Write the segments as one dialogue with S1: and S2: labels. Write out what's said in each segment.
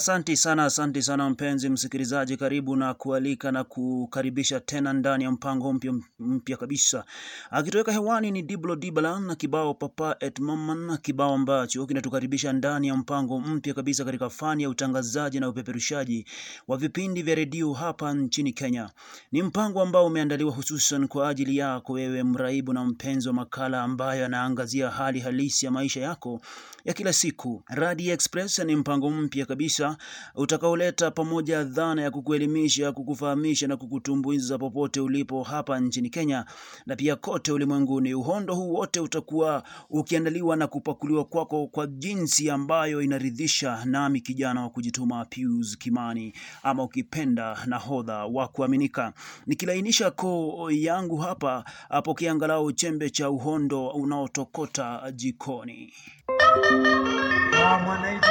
S1: Asante sana, asante sana mpenzi msikilizaji, karibu na kualika na kukaribisha tena ndani ya mpango mpya mpya kabisa. Akitoweka hewani ni Diblo Dibala na kibao Papa et Maman, kibao ambacho kinatukaribisha ndani ya mpango mpya kabisa katika fani ya utangazaji na upeperushaji wa vipindi vya redio hapa nchini Kenya. Ni mpango ambao umeandaliwa hususan kwa ajili yako wewe mraibu na mpenzi wa makala ambayo yanaangazia hali halisi ya maisha yako ya kila siku. Radi Express ni mpango mpya kabisa utakaoleta pamoja dhana ya kukuelimisha, kukufahamisha na kukutumbuiza popote ulipo hapa nchini Kenya na pia kote ulimwenguni. Uhondo huu wote utakuwa ukiandaliwa na kupakuliwa kwako kwa jinsi ambayo inaridhisha, nami kijana wa kujituma Pius Kimani, ama ukipenda nahodha wa kuaminika, nikilainisha koo yangu hapa hapo angalau chembe cha uhondo unaotokota jikoni.
S2: Ah, Mwanaidi.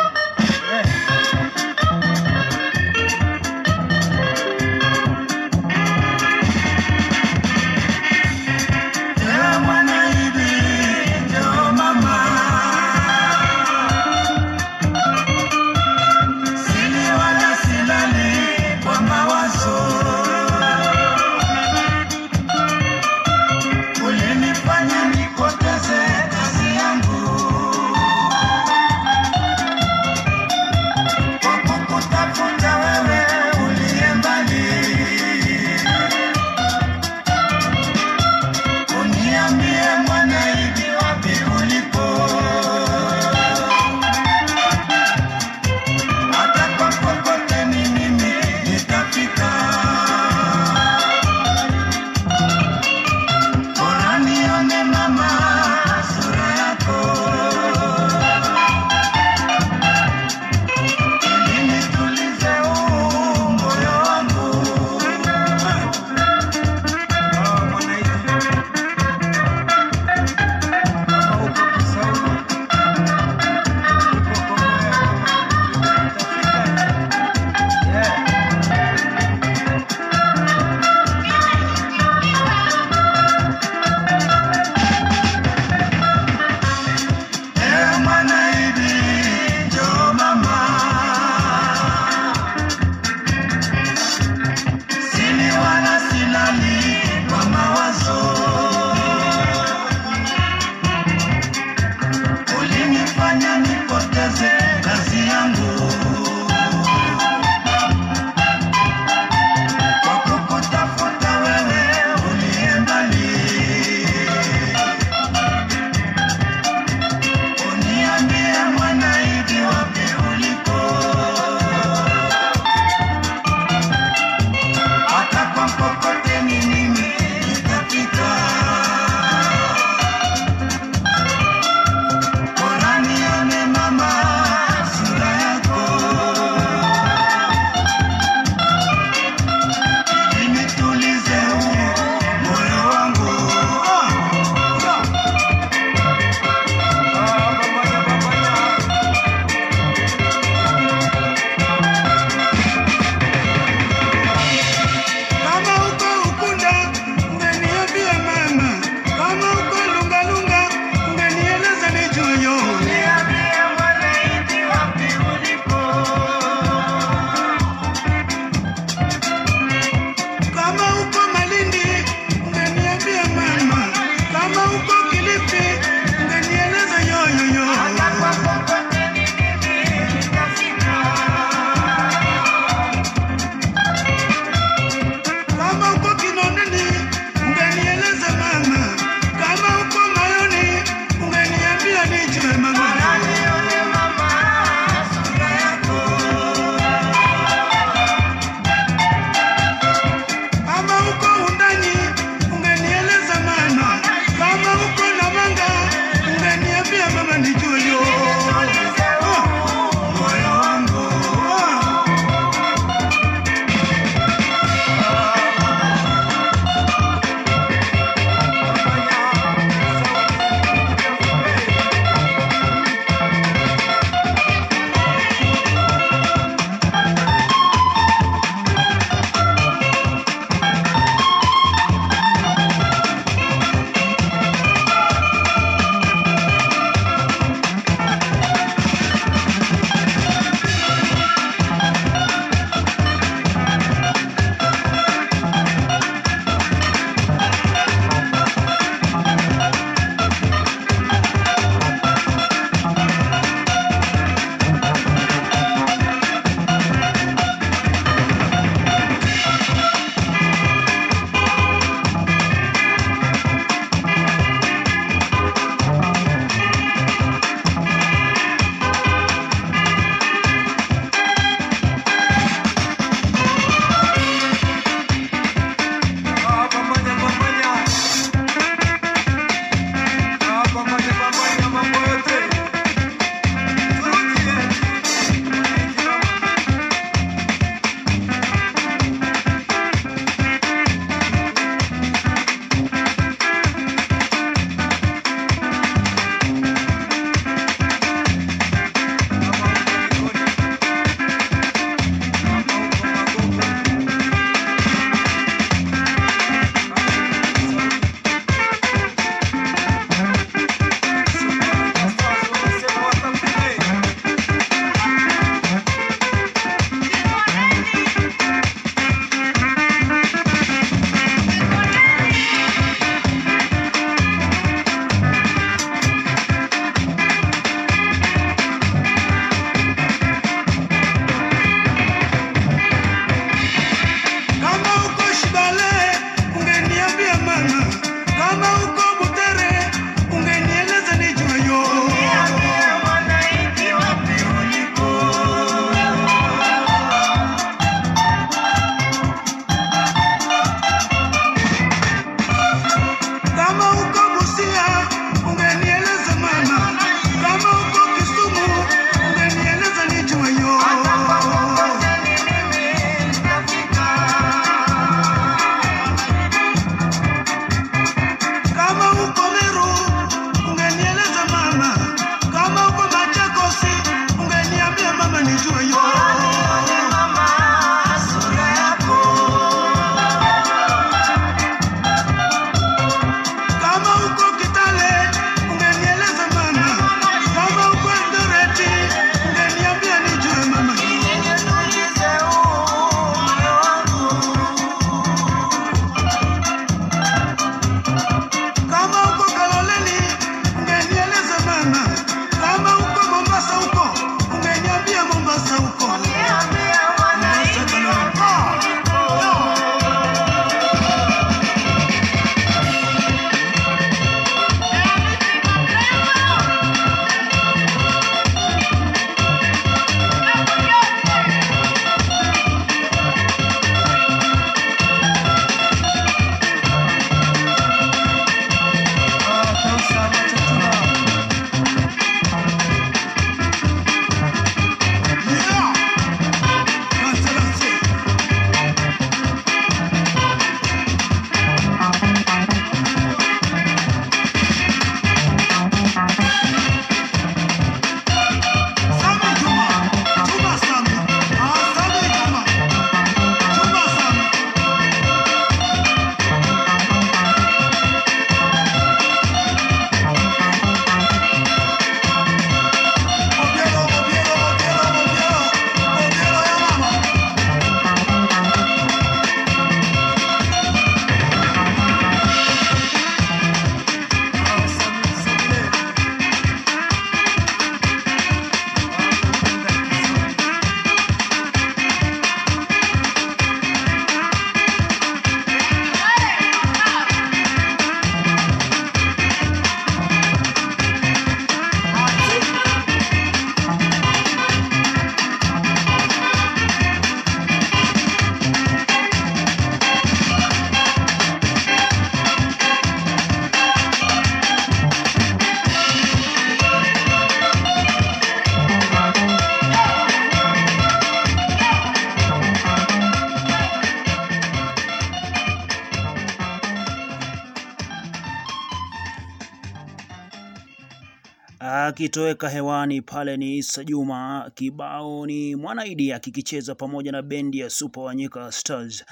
S1: Akitoweka hewani pale ni Isa Juma, kibao ni Mwanaidi akikicheza pamoja na bendi ya Super Wanyika Stars.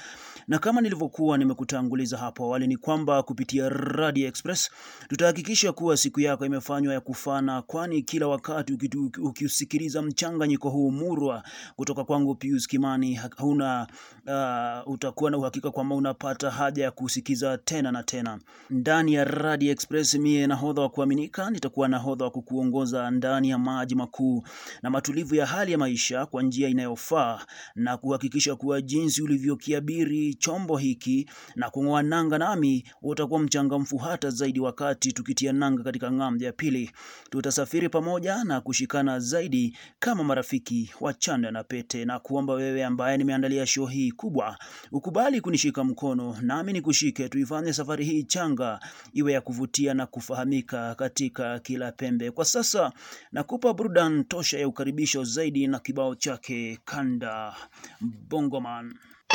S1: Na kama nilivyokuwa nimekutanguliza hapo awali ni kwamba kupitia Radio Express tutahakikisha kuwa siku yako imefanywa ya kufana, kwani kila wakati ukisikiliza mchanganyiko huu murwa kutoka kwangu Pius Kimani, huna uh, utakuwa na uhakika kwamba unapata haja ya kusikiza tena na tena ndani ya Radio Express. Mie nahodha wa kuaminika, nitakuwa nahodha wa kukuongoza ndani ya maji makuu na matulivu ya hali ya maisha kwa njia inayofaa na kuhakikisha kuwa jinsi ulivyokiabiri chombo hiki na kung'oa nanga, nami utakuwa mchangamfu hata zaidi wakati tukitia nanga katika ng'ambo ya pili. Tutasafiri pamoja na kushikana zaidi kama marafiki wa chanda na pete, na kuomba wewe ambaye nimeandalia show hii kubwa ukubali kunishika mkono nami nikushike, tuifanye safari hii changa iwe ya kuvutia na kufahamika katika kila pembe. Kwa sasa nakupa burudani tosha ya ukaribisho zaidi na kibao chake Kanda Bongoman.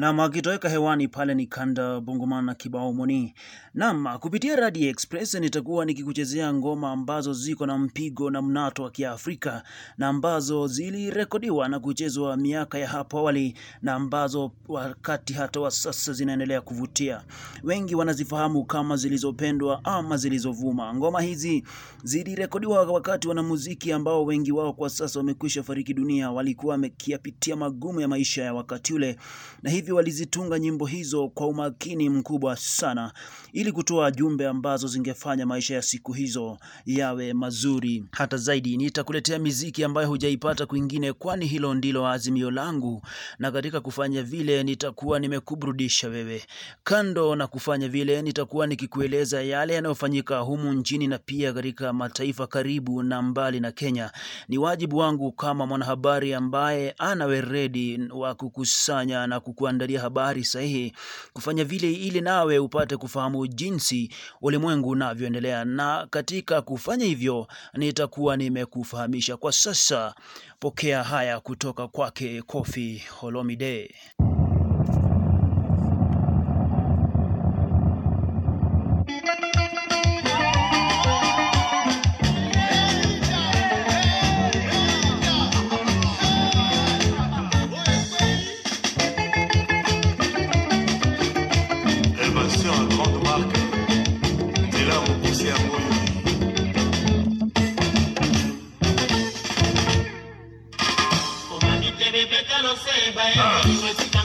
S1: Nam akitoweka hewani pale ni Kanda Bongoman na kibao Moni. Nam, kupitia Radio Express nitakuwa nikikuchezea ngoma ambazo ziko na mpigo na mnato wa Kiafrika na ambazo zilirekodiwa na kuchezwa miaka ya hapo awali na ambazo wakati hata wa sasa zinaendelea kuvutia. Wengi wanazifahamu kama zilizopendwa ama zilizovuma. Ngoma hizi zilirekodiwa wakati wanamuziki ambao wengi wao kwa sasa wamekwisha fariki dunia walikuwa wamekiapitia magumu ya maisha ya wakati ule, na hivyo hivyo walizitunga nyimbo hizo kwa umakini mkubwa sana ili kutoa jumbe ambazo zingefanya maisha ya siku hizo yawe mazuri hata zaidi. Nitakuletea miziki ambayo hujaipata kwingine, kwani hilo ndilo azimio langu, na katika kufanya vile nitakuwa nimekuburudisha wewe. Kando na kufanya vile, nitakuwa nikikueleza yale yanayofanyika humu nchini na pia katika mataifa karibu na mbali na Kenya. Ni wajibu wangu kama mwanahabari ambaye ana weredi wa kukusanya na kukuandalia habari sahihi, kufanya vile ili nawe upate kufahamu jinsi ulimwengu unavyoendelea, na katika kufanya hivyo nitakuwa nimekufahamisha. Kwa sasa, pokea haya kutoka kwake Koffi Olomide.
S3: Et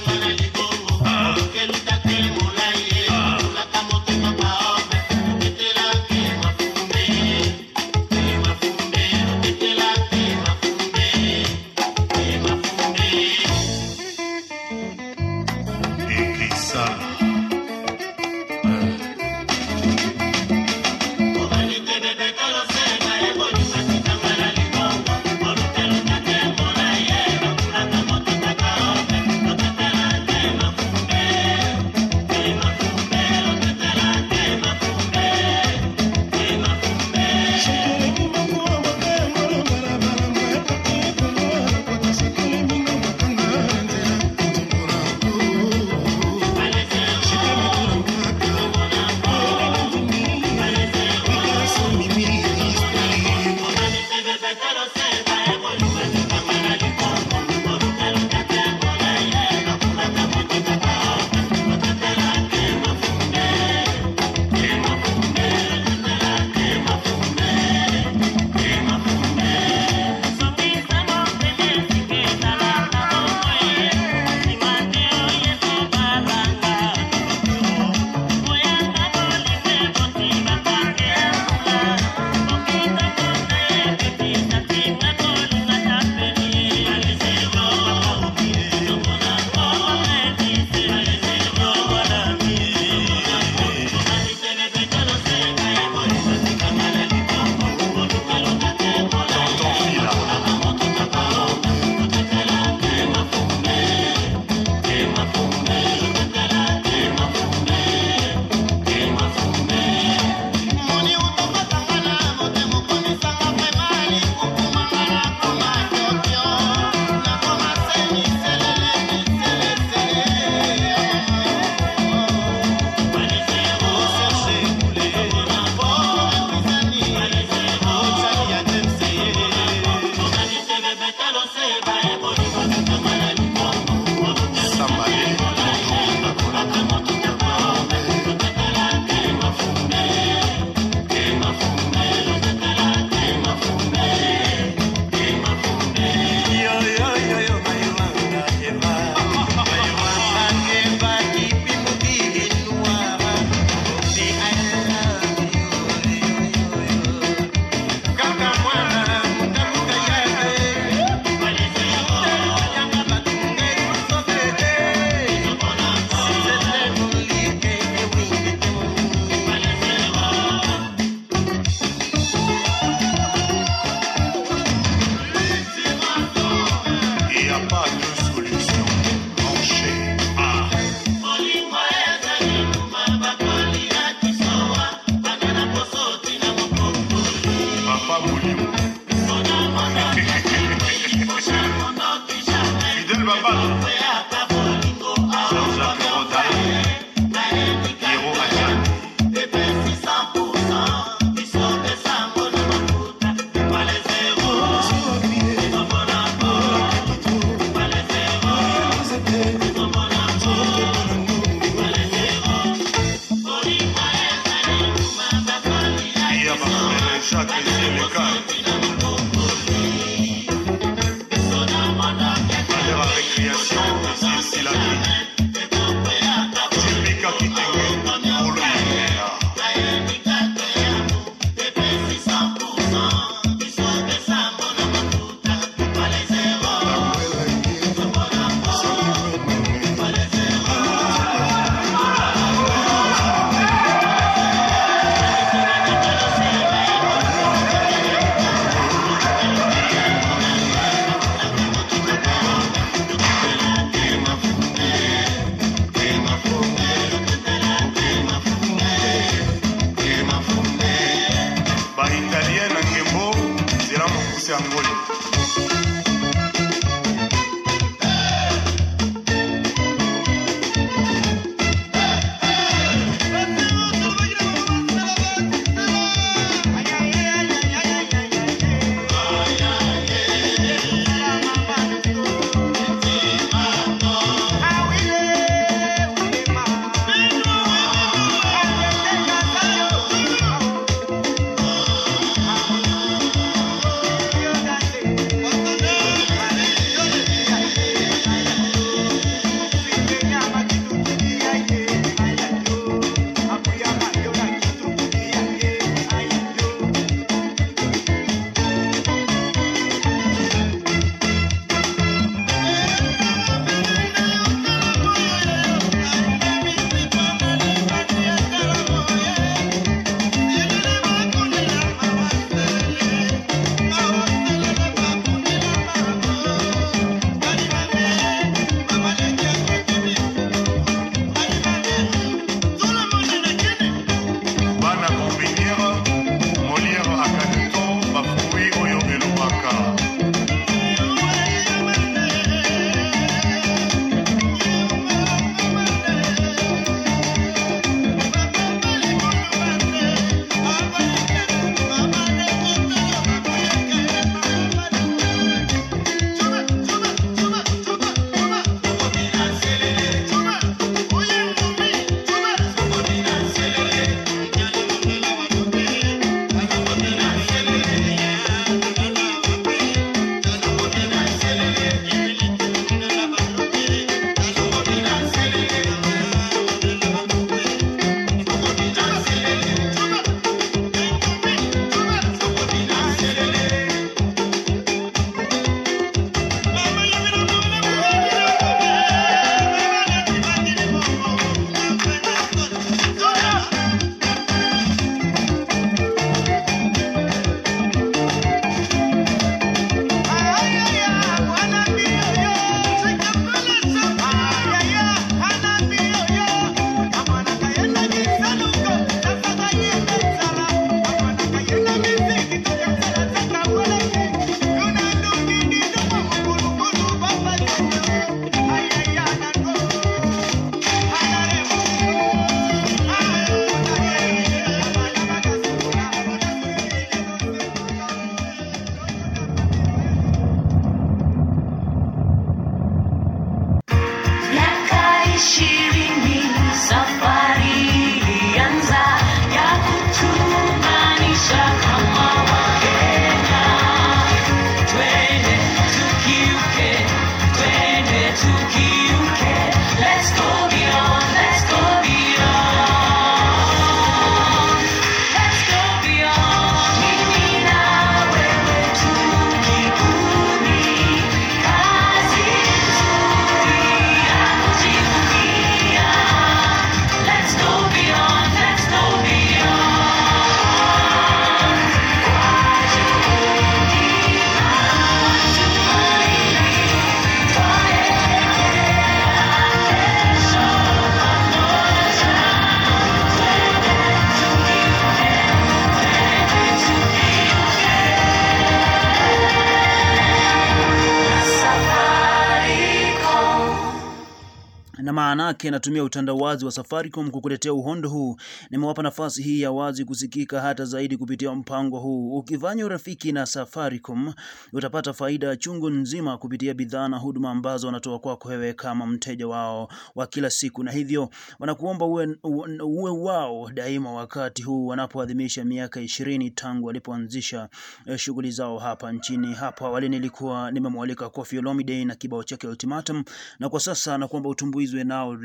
S3: yake
S1: natumia utandawazi wa Safaricom kukuletea uhondo huu. Nimewapa nafasi hii ya wazi kusikika hata zaidi kupitia mpango huu. Ukifanya urafiki na Safaricom utapata faida chungu nzima kupitia bidhaa na huduma ambazo wanatoa kwako wewe kama mteja wao wa kila siku, na hivyo wanakuomba uwe, uwe, wao daima wakati huu wanapoadhimisha miaka ishirini tangu walipoanzisha eh, shughuli zao hapa nchini. Hapo awali nilikuwa nimemwalika Koffi Olomide na kibao chake Ultimatum, na kwa sasa nakuomba utumbuizwe nao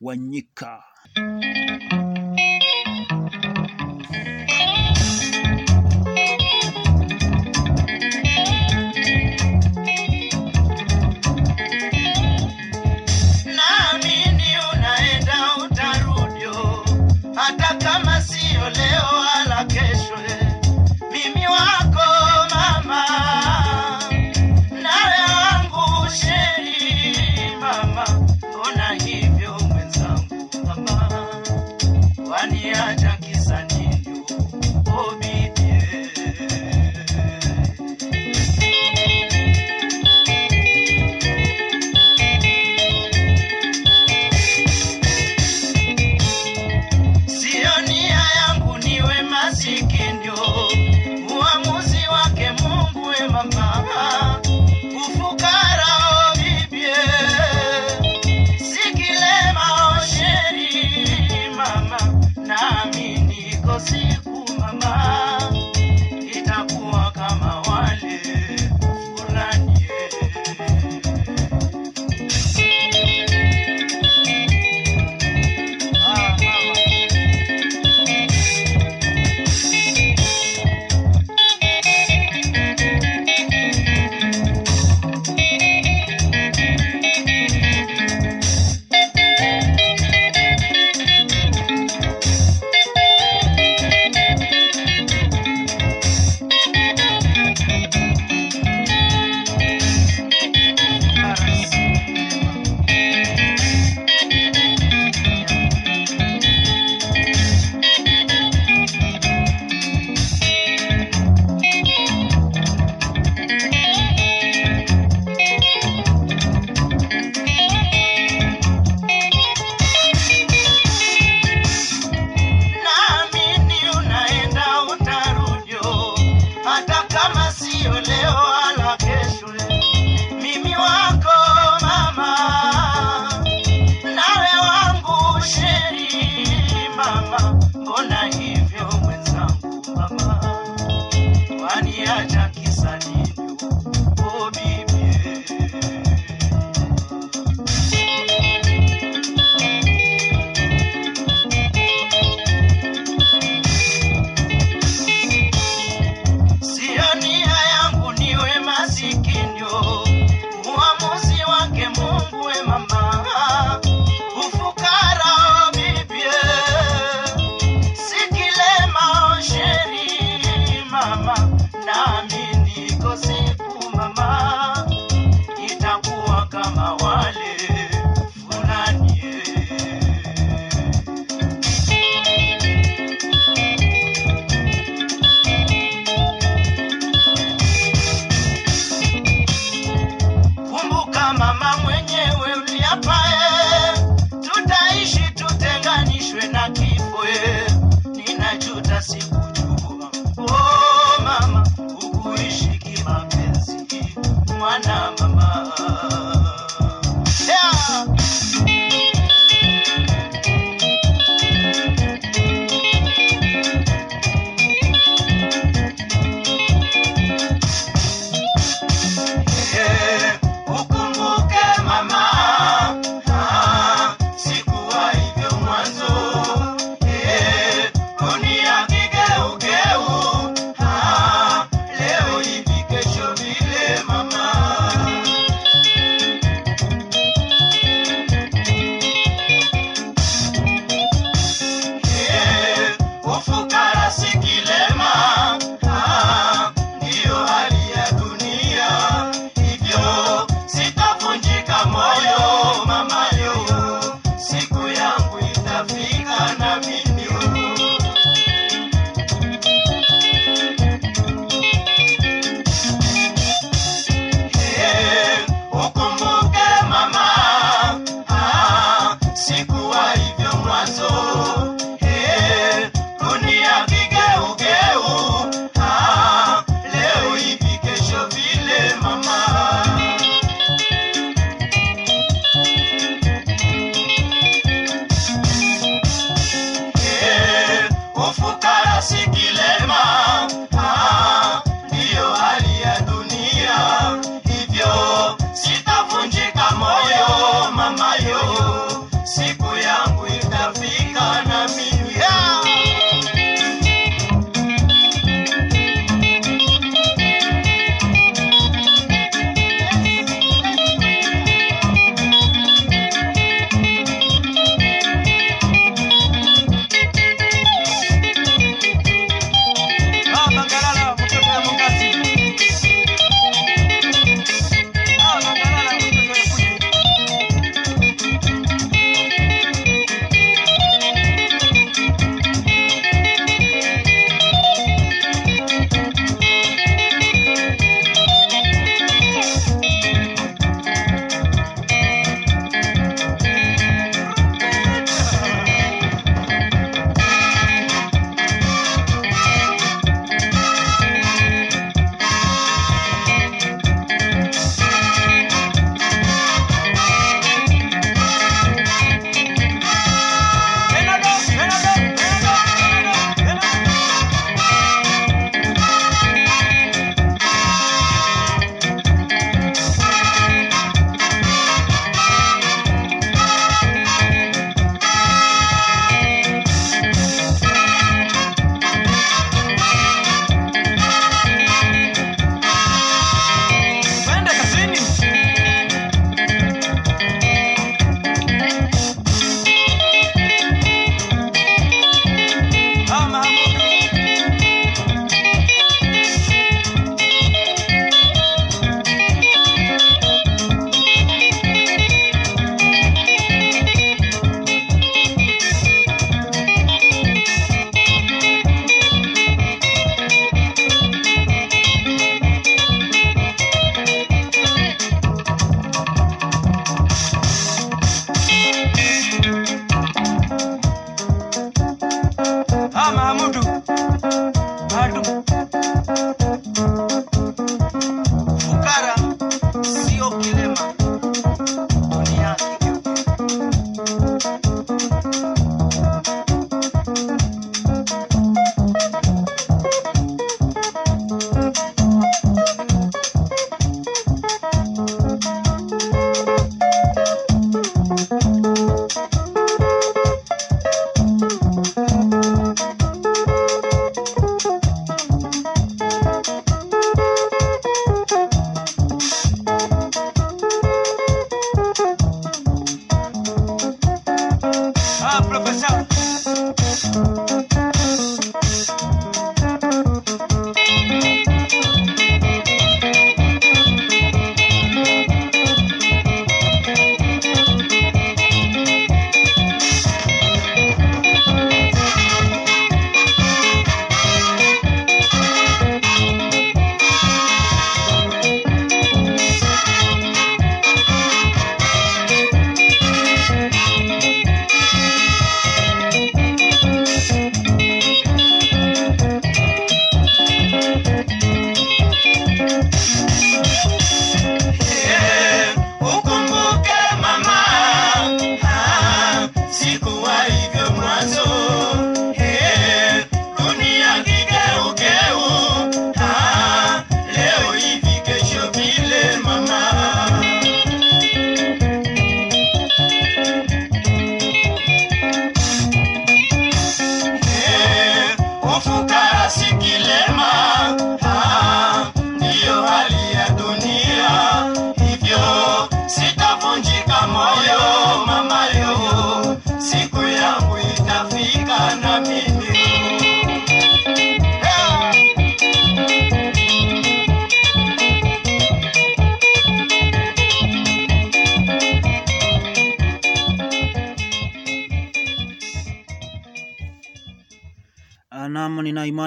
S1: Wanyika.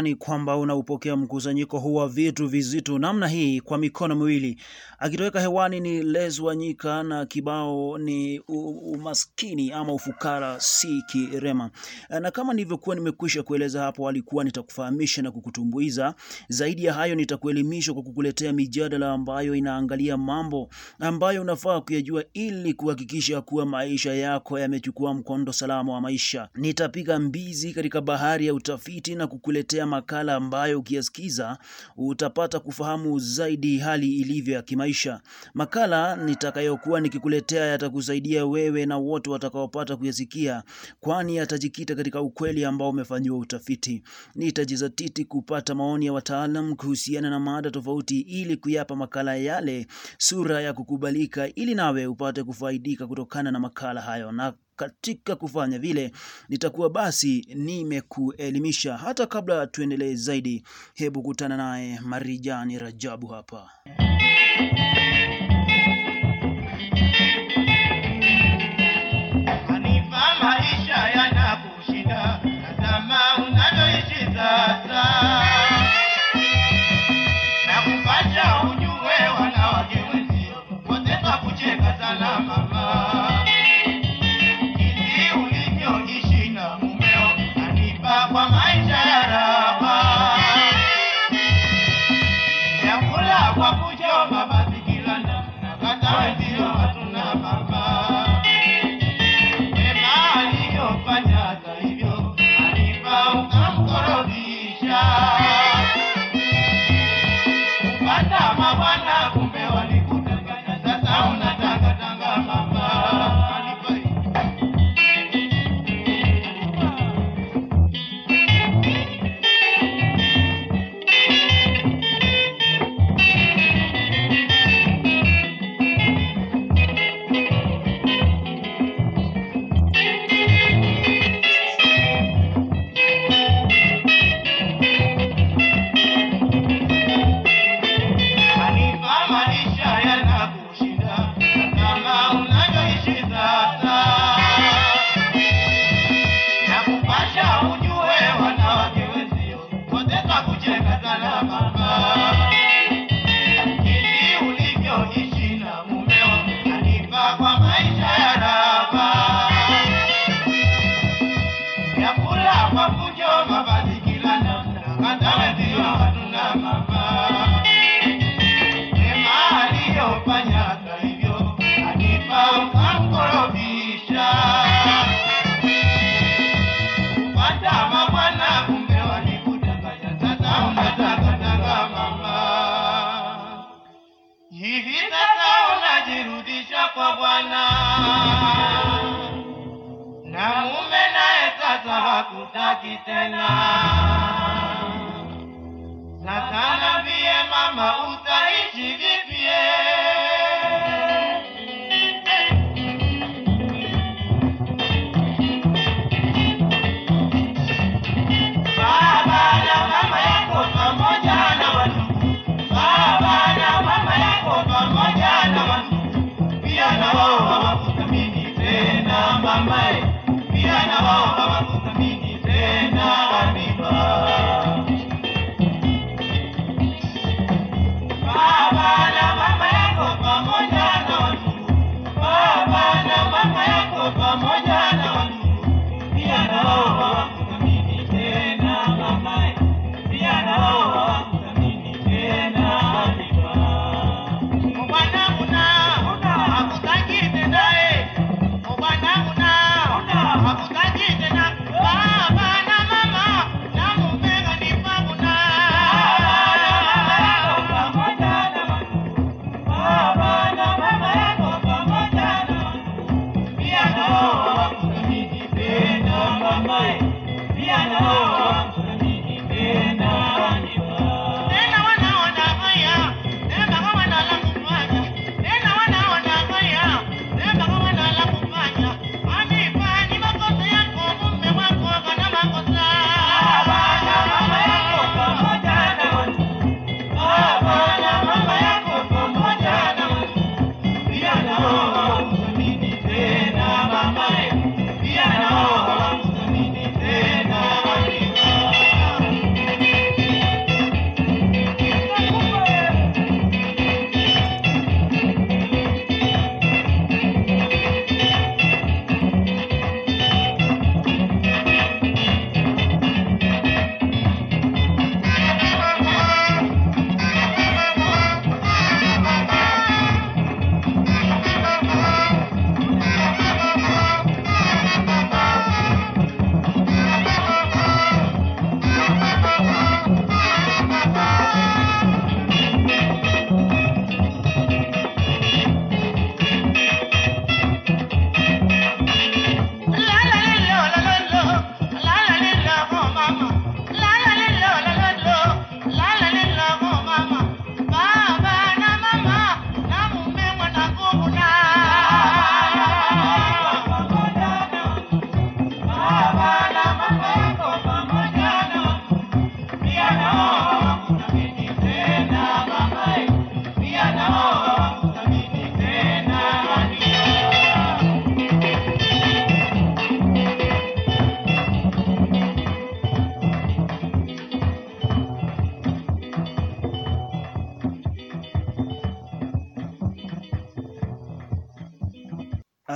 S4: Nina imani kwamba unaupokea mkusanyiko huu wa vitu vizito namna hii kwa mikono miwili. Akitoweka hewani ni Lezwa Nyika na kibao ni umaskini ama ufukara si kirema. Na kama nilivyokuwa nimekwisha kueleza hapo, alikuwa nitakufahamisha na kukutumbuiza. Zaidi ya hayo, nitakuelimisha kwa kukuletea mijadala ambayo inaangalia mambo ambayo unafaa kuyajua ili kuhakikisha kuwa maisha yako yamechukua mkondo salama wa maisha. Nitapiga mbizi katika bahari ya utafiti na kukuletea makala ambayo ukiyasikiza utapata kufahamu zaidi hali ilivyo ya kimaisha. Makala nitakayokuwa nikikuletea yatakusaidia wewe na wote watakaopata kuyasikia, kwani yatajikita katika ukweli ambao umefanyiwa utafiti. Nitajizatiti kupata maoni ya wataalam kuhusiana na mada tofauti ili kuyapa makala yale sura ya kukubalika, ili nawe upate kufaidika kutokana na makala hayo na katika kufanya vile nitakuwa basi nimekuelimisha. Hata kabla tuendelee zaidi, hebu kutana naye Marijani Rajabu hapa.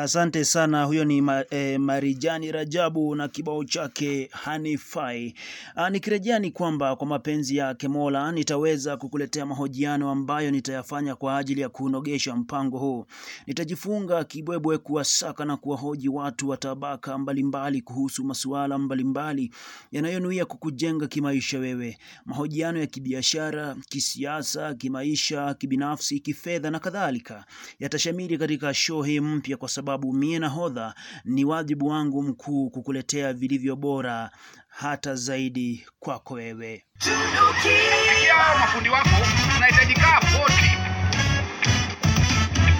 S1: Asante sana, huyo ni ma, eh, Marijani Rajabu na kibao chake Hanifai. Ah, nikirejea ni kwamba kwa mapenzi yake Mola nitaweza kukuletea mahojiano ambayo nitayafanya kwa ajili ya kunogesha mpango huu. Nitajifunga kibwebwe kuwasaka na kuwahoji watu wa tabaka mbalimbali kuhusu masuala mbalimbali yanayonuia kukujenga kimaisha wewe, mahojiano ya kibiashara, kisiasa, kimaisha, kibinafsi, kifedha na kadhalika yatashamiri katika show hii mpya, kwa sababu mie nahodha ni wajibu wangu mkuu kukuletea vilivyo bora hata zaidi kwako wewe.
S5: Mafundi wako unahitaji.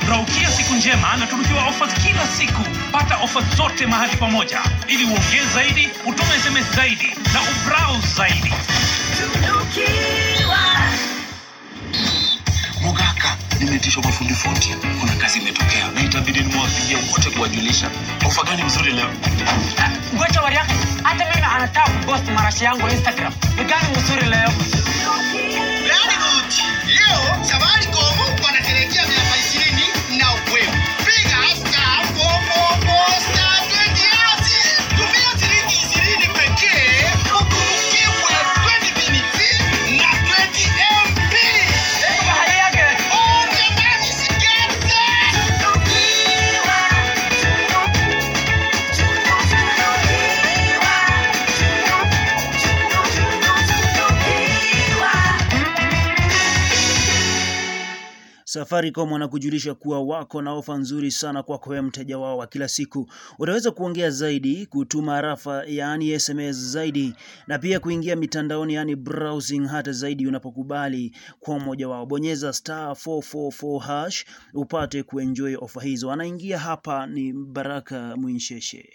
S6: Raukia siku njema na tunukiwa offers kila siku. Pata offers zote mahali pamoja, ili uongee zaidi, utume SMS zaidi na ubrowse zaidi.
S7: Mogaka, nimeitishwa mafundi fundi, kuna kazi imetokea na itabidi nimewapigia wote kuwajulisha. Ofa gani mzuri leo?
S8: Ngoja wari yako. Hata mimi anataka kupost marashi yangu Instagram. Ni gani mzuri leo?
S5: Very good. Leo Safaricom wanaterejea
S1: Safaricom wanakujulisha kuwa wako na ofa nzuri sana kwako wewe mteja wao wa kila siku. Utaweza kuongea zaidi, kutuma arafa yaani SMS zaidi, na pia kuingia mitandaoni yaani browsing hata zaidi unapokubali kwa mmoja wao. Bonyeza star 444 hash upate kuenjoy ofa hizo. Anaingia hapa ni Baraka Mwinsheshe.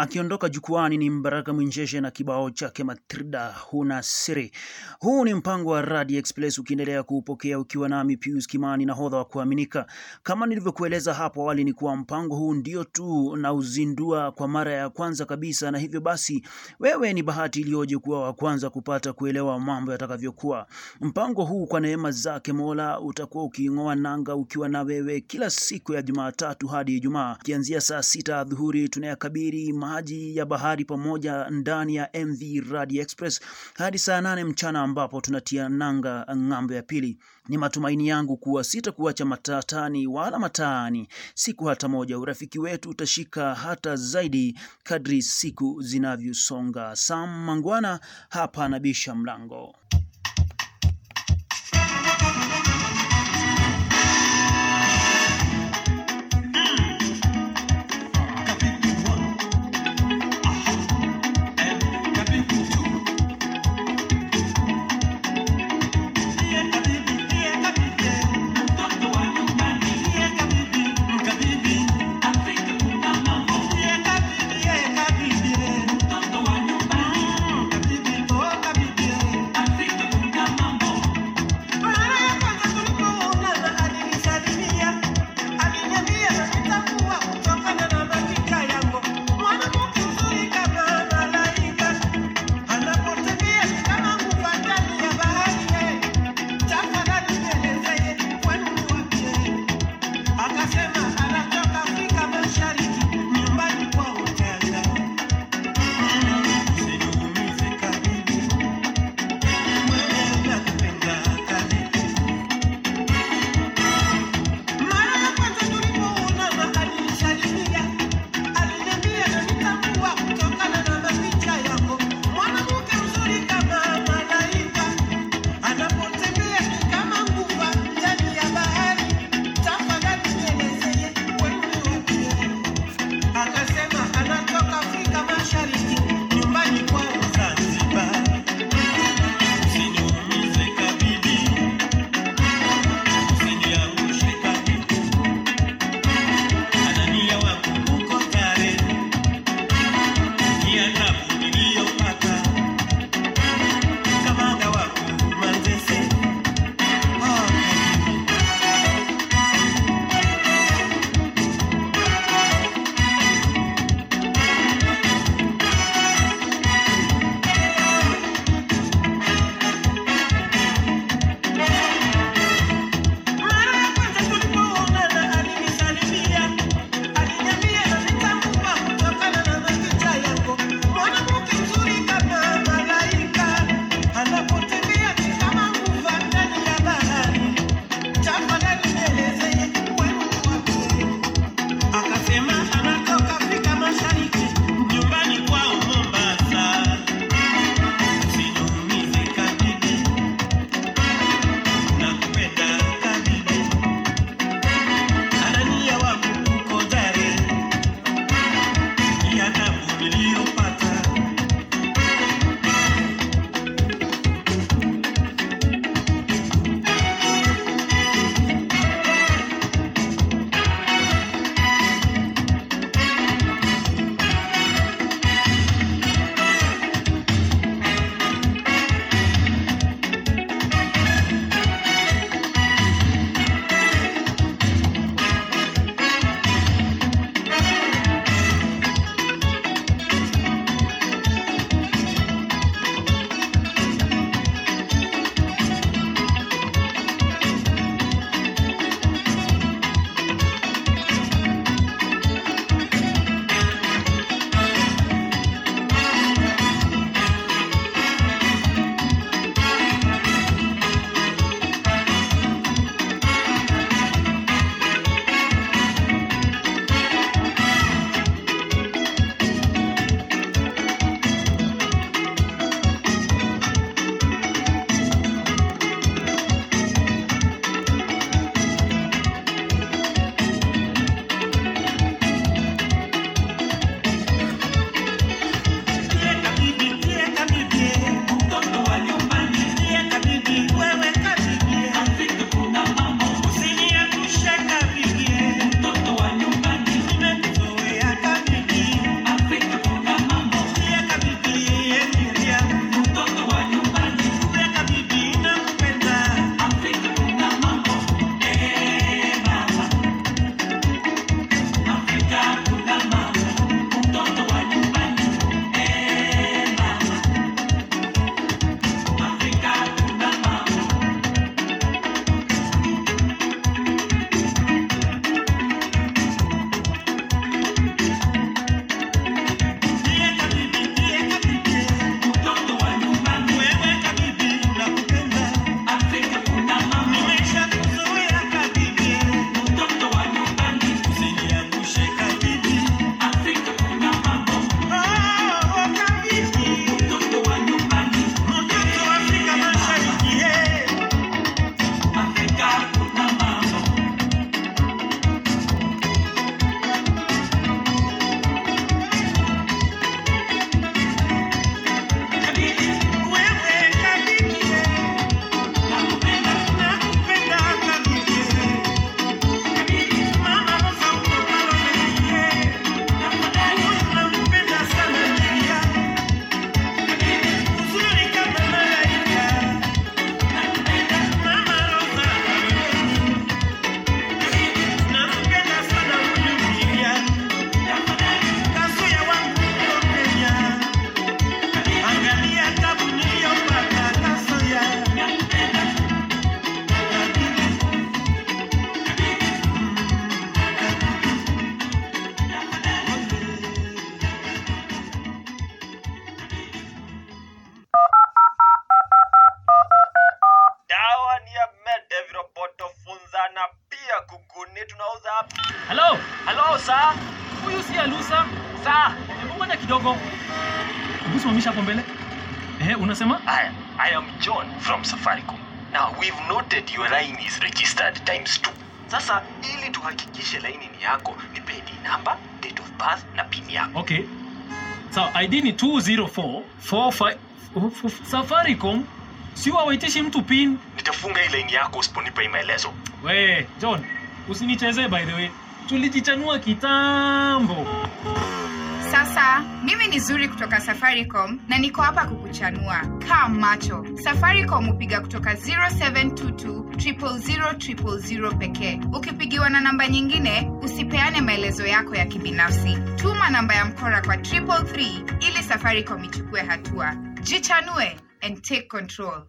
S1: Akiondoka jukwani ni Mbaraka Mwinjeshe na kibao chake Matrida huna siri. Huu ni mpango wa Radi Express ukiendelea kuupokea ukiwa nami Pius Kimani na hodha wa kuaminika. Kama nilivyokueleza hapo awali, ni kuwa mpango huu ndio tu na uzindua kwa mara ya kwanza kabisa, na hivyo basi wewe ni bahati iliyoje kuwa wa kwanza kupata kuelewa mambo yatakavyokuwa. Mpango huu kwa neema zake Mola utakuwa ukiing'oa nanga ukiwa na wewe kila siku ya Jumatatu hadi Ijumaa, kianzia saa sita adhuhuri tunayakabiri maji ya bahari pamoja ndani ya MV Radi Express hadi saa nane mchana ambapo tunatia nanga ng'ambo ya pili. Ni matumaini yangu kuwa sitakuacha matatani wala mataani siku hata moja. Urafiki wetu utashika hata zaidi kadri siku zinavyosonga. Sam Mangwana hapa anabisha mlango.
S7: Id
S9: ni 204 45 safaricom. Si wawaitishi mtu pin?
S7: Nitafunga hii laini yako usiponipa hii maelezo.
S9: we john usinichezee by the way. Tulijichanua kitambo
S10: Sasa mimi ni Zuri kutoka Safaricom na niko hapa kukuchanua. Kaa macho. Safaricom hupiga kutoka 0722 000 000 pekee. Ukipigiwa na namba nyingine, usipeane maelezo yako ya kibinafsi. Tuma namba ya mkora kwa 333 ili Safaricom ichukue hatua. Jichanue and take control.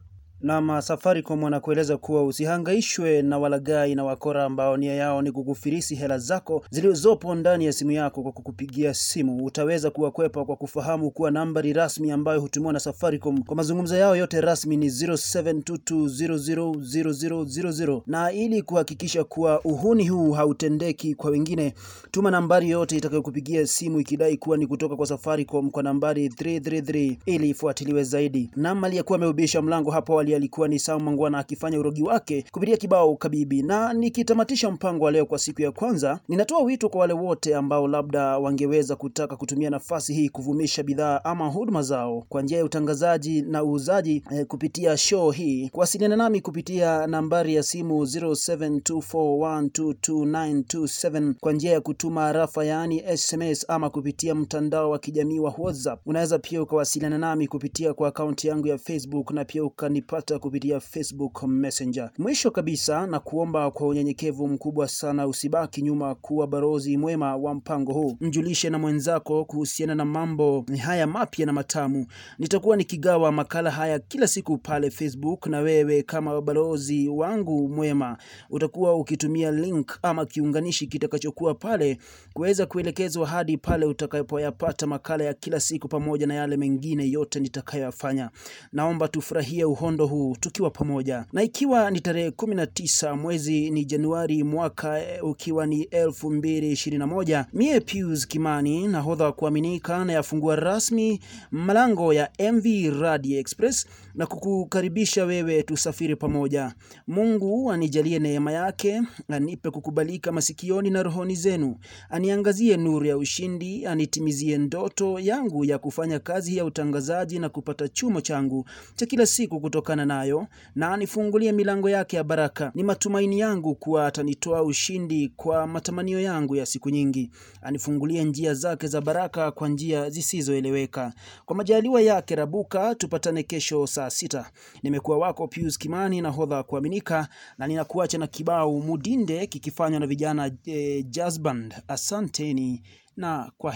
S1: Nam Safaricom wanakueleza kuwa usihangaishwe na walagai na wakora ambao nia yao ni kukufirisi hela zako zilizopo ndani ya simu yako kwa kukupigia simu. Utaweza kuwakwepa kwa kufahamu kuwa nambari rasmi ambayo hutumiwa na Safaricom kwa mazungumzo yao yote rasmi ni 0722000000 na ili kuhakikisha kuwa uhuni huu hautendeki kwa wengine, tuma nambari yote itakayokupigia simu ikidai kuwa ni kutoka kwa Safaricom kwa nambari 333 ili ifuatiliwe zaidi. Naam, aliyekuwa ameubisha mlango hapo awali alikuwa ni Sam Mangwana akifanya urogi wake kupitia kibao Kabibi. Na nikitamatisha mpango wa leo kwa siku ya kwanza, ninatoa wito kwa wale wote ambao labda wangeweza kutaka kutumia nafasi hii kuvumisha bidhaa ama huduma zao kwa njia ya utangazaji na uuzaji eh, kupitia show hii, kuwasiliana nami kupitia nambari ya simu 0724122927 kwa njia ya kutuma rafa, yaani SMS ama kupitia mtandao wa kijamii wa WhatsApp. Unaweza pia ukawasiliana nami kupitia kwa akaunti yangu ya Facebook na pia ukanipata kupitia Facebook Messenger. Mwisho kabisa, na kuomba kwa unyenyekevu mkubwa sana usibaki nyuma kuwa barozi mwema wa mpango huu. Mjulishe na mwenzako kuhusiana na mambo haya mapya na matamu. Nitakuwa nikigawa makala haya kila siku pale Facebook, na wewe kama balozi wangu mwema utakuwa ukitumia link ama kiunganishi kitakachokuwa pale kuweza kuelekezwa hadi pale utakapoyapata makala ya kila siku pamoja na yale mengine yote nitakayoyafanya. Naomba tufurahie uhondo huu tukiwa pamoja, na ikiwa ni tarehe kumi na tisa mwezi ni Januari mwaka eh, ukiwa ni elfu mbili ishirini na moja mie Pius Kimani nahodha wa kuaminika na yafungua rasmi malango ya MV Radi Express na kukukaribisha wewe tusafiri pamoja. Mungu anijalie neema yake, anipe kukubalika masikioni na rohoni zenu, aniangazie nuru ya ushindi, anitimizie ndoto yangu ya kufanya kazi ya utangazaji na kupata chumo changu cha kila siku kutokana nayo, na anifungulie milango yake ya baraka. Ni matumaini yangu kuwa atanitoa ushindi kwa matamanio yangu ya siku nyingi, anifungulie njia zake za baraka kwa njia zisizoeleweka. Kwa majaliwa yake Rabuka, tupatane kesho saa sita. Nimekuwa wako Pius Kimani, nahodha kuaminika, na ninakuacha na kibao Mudinde kikifanywa na vijana e, Jazz Band. Asanteni na kwa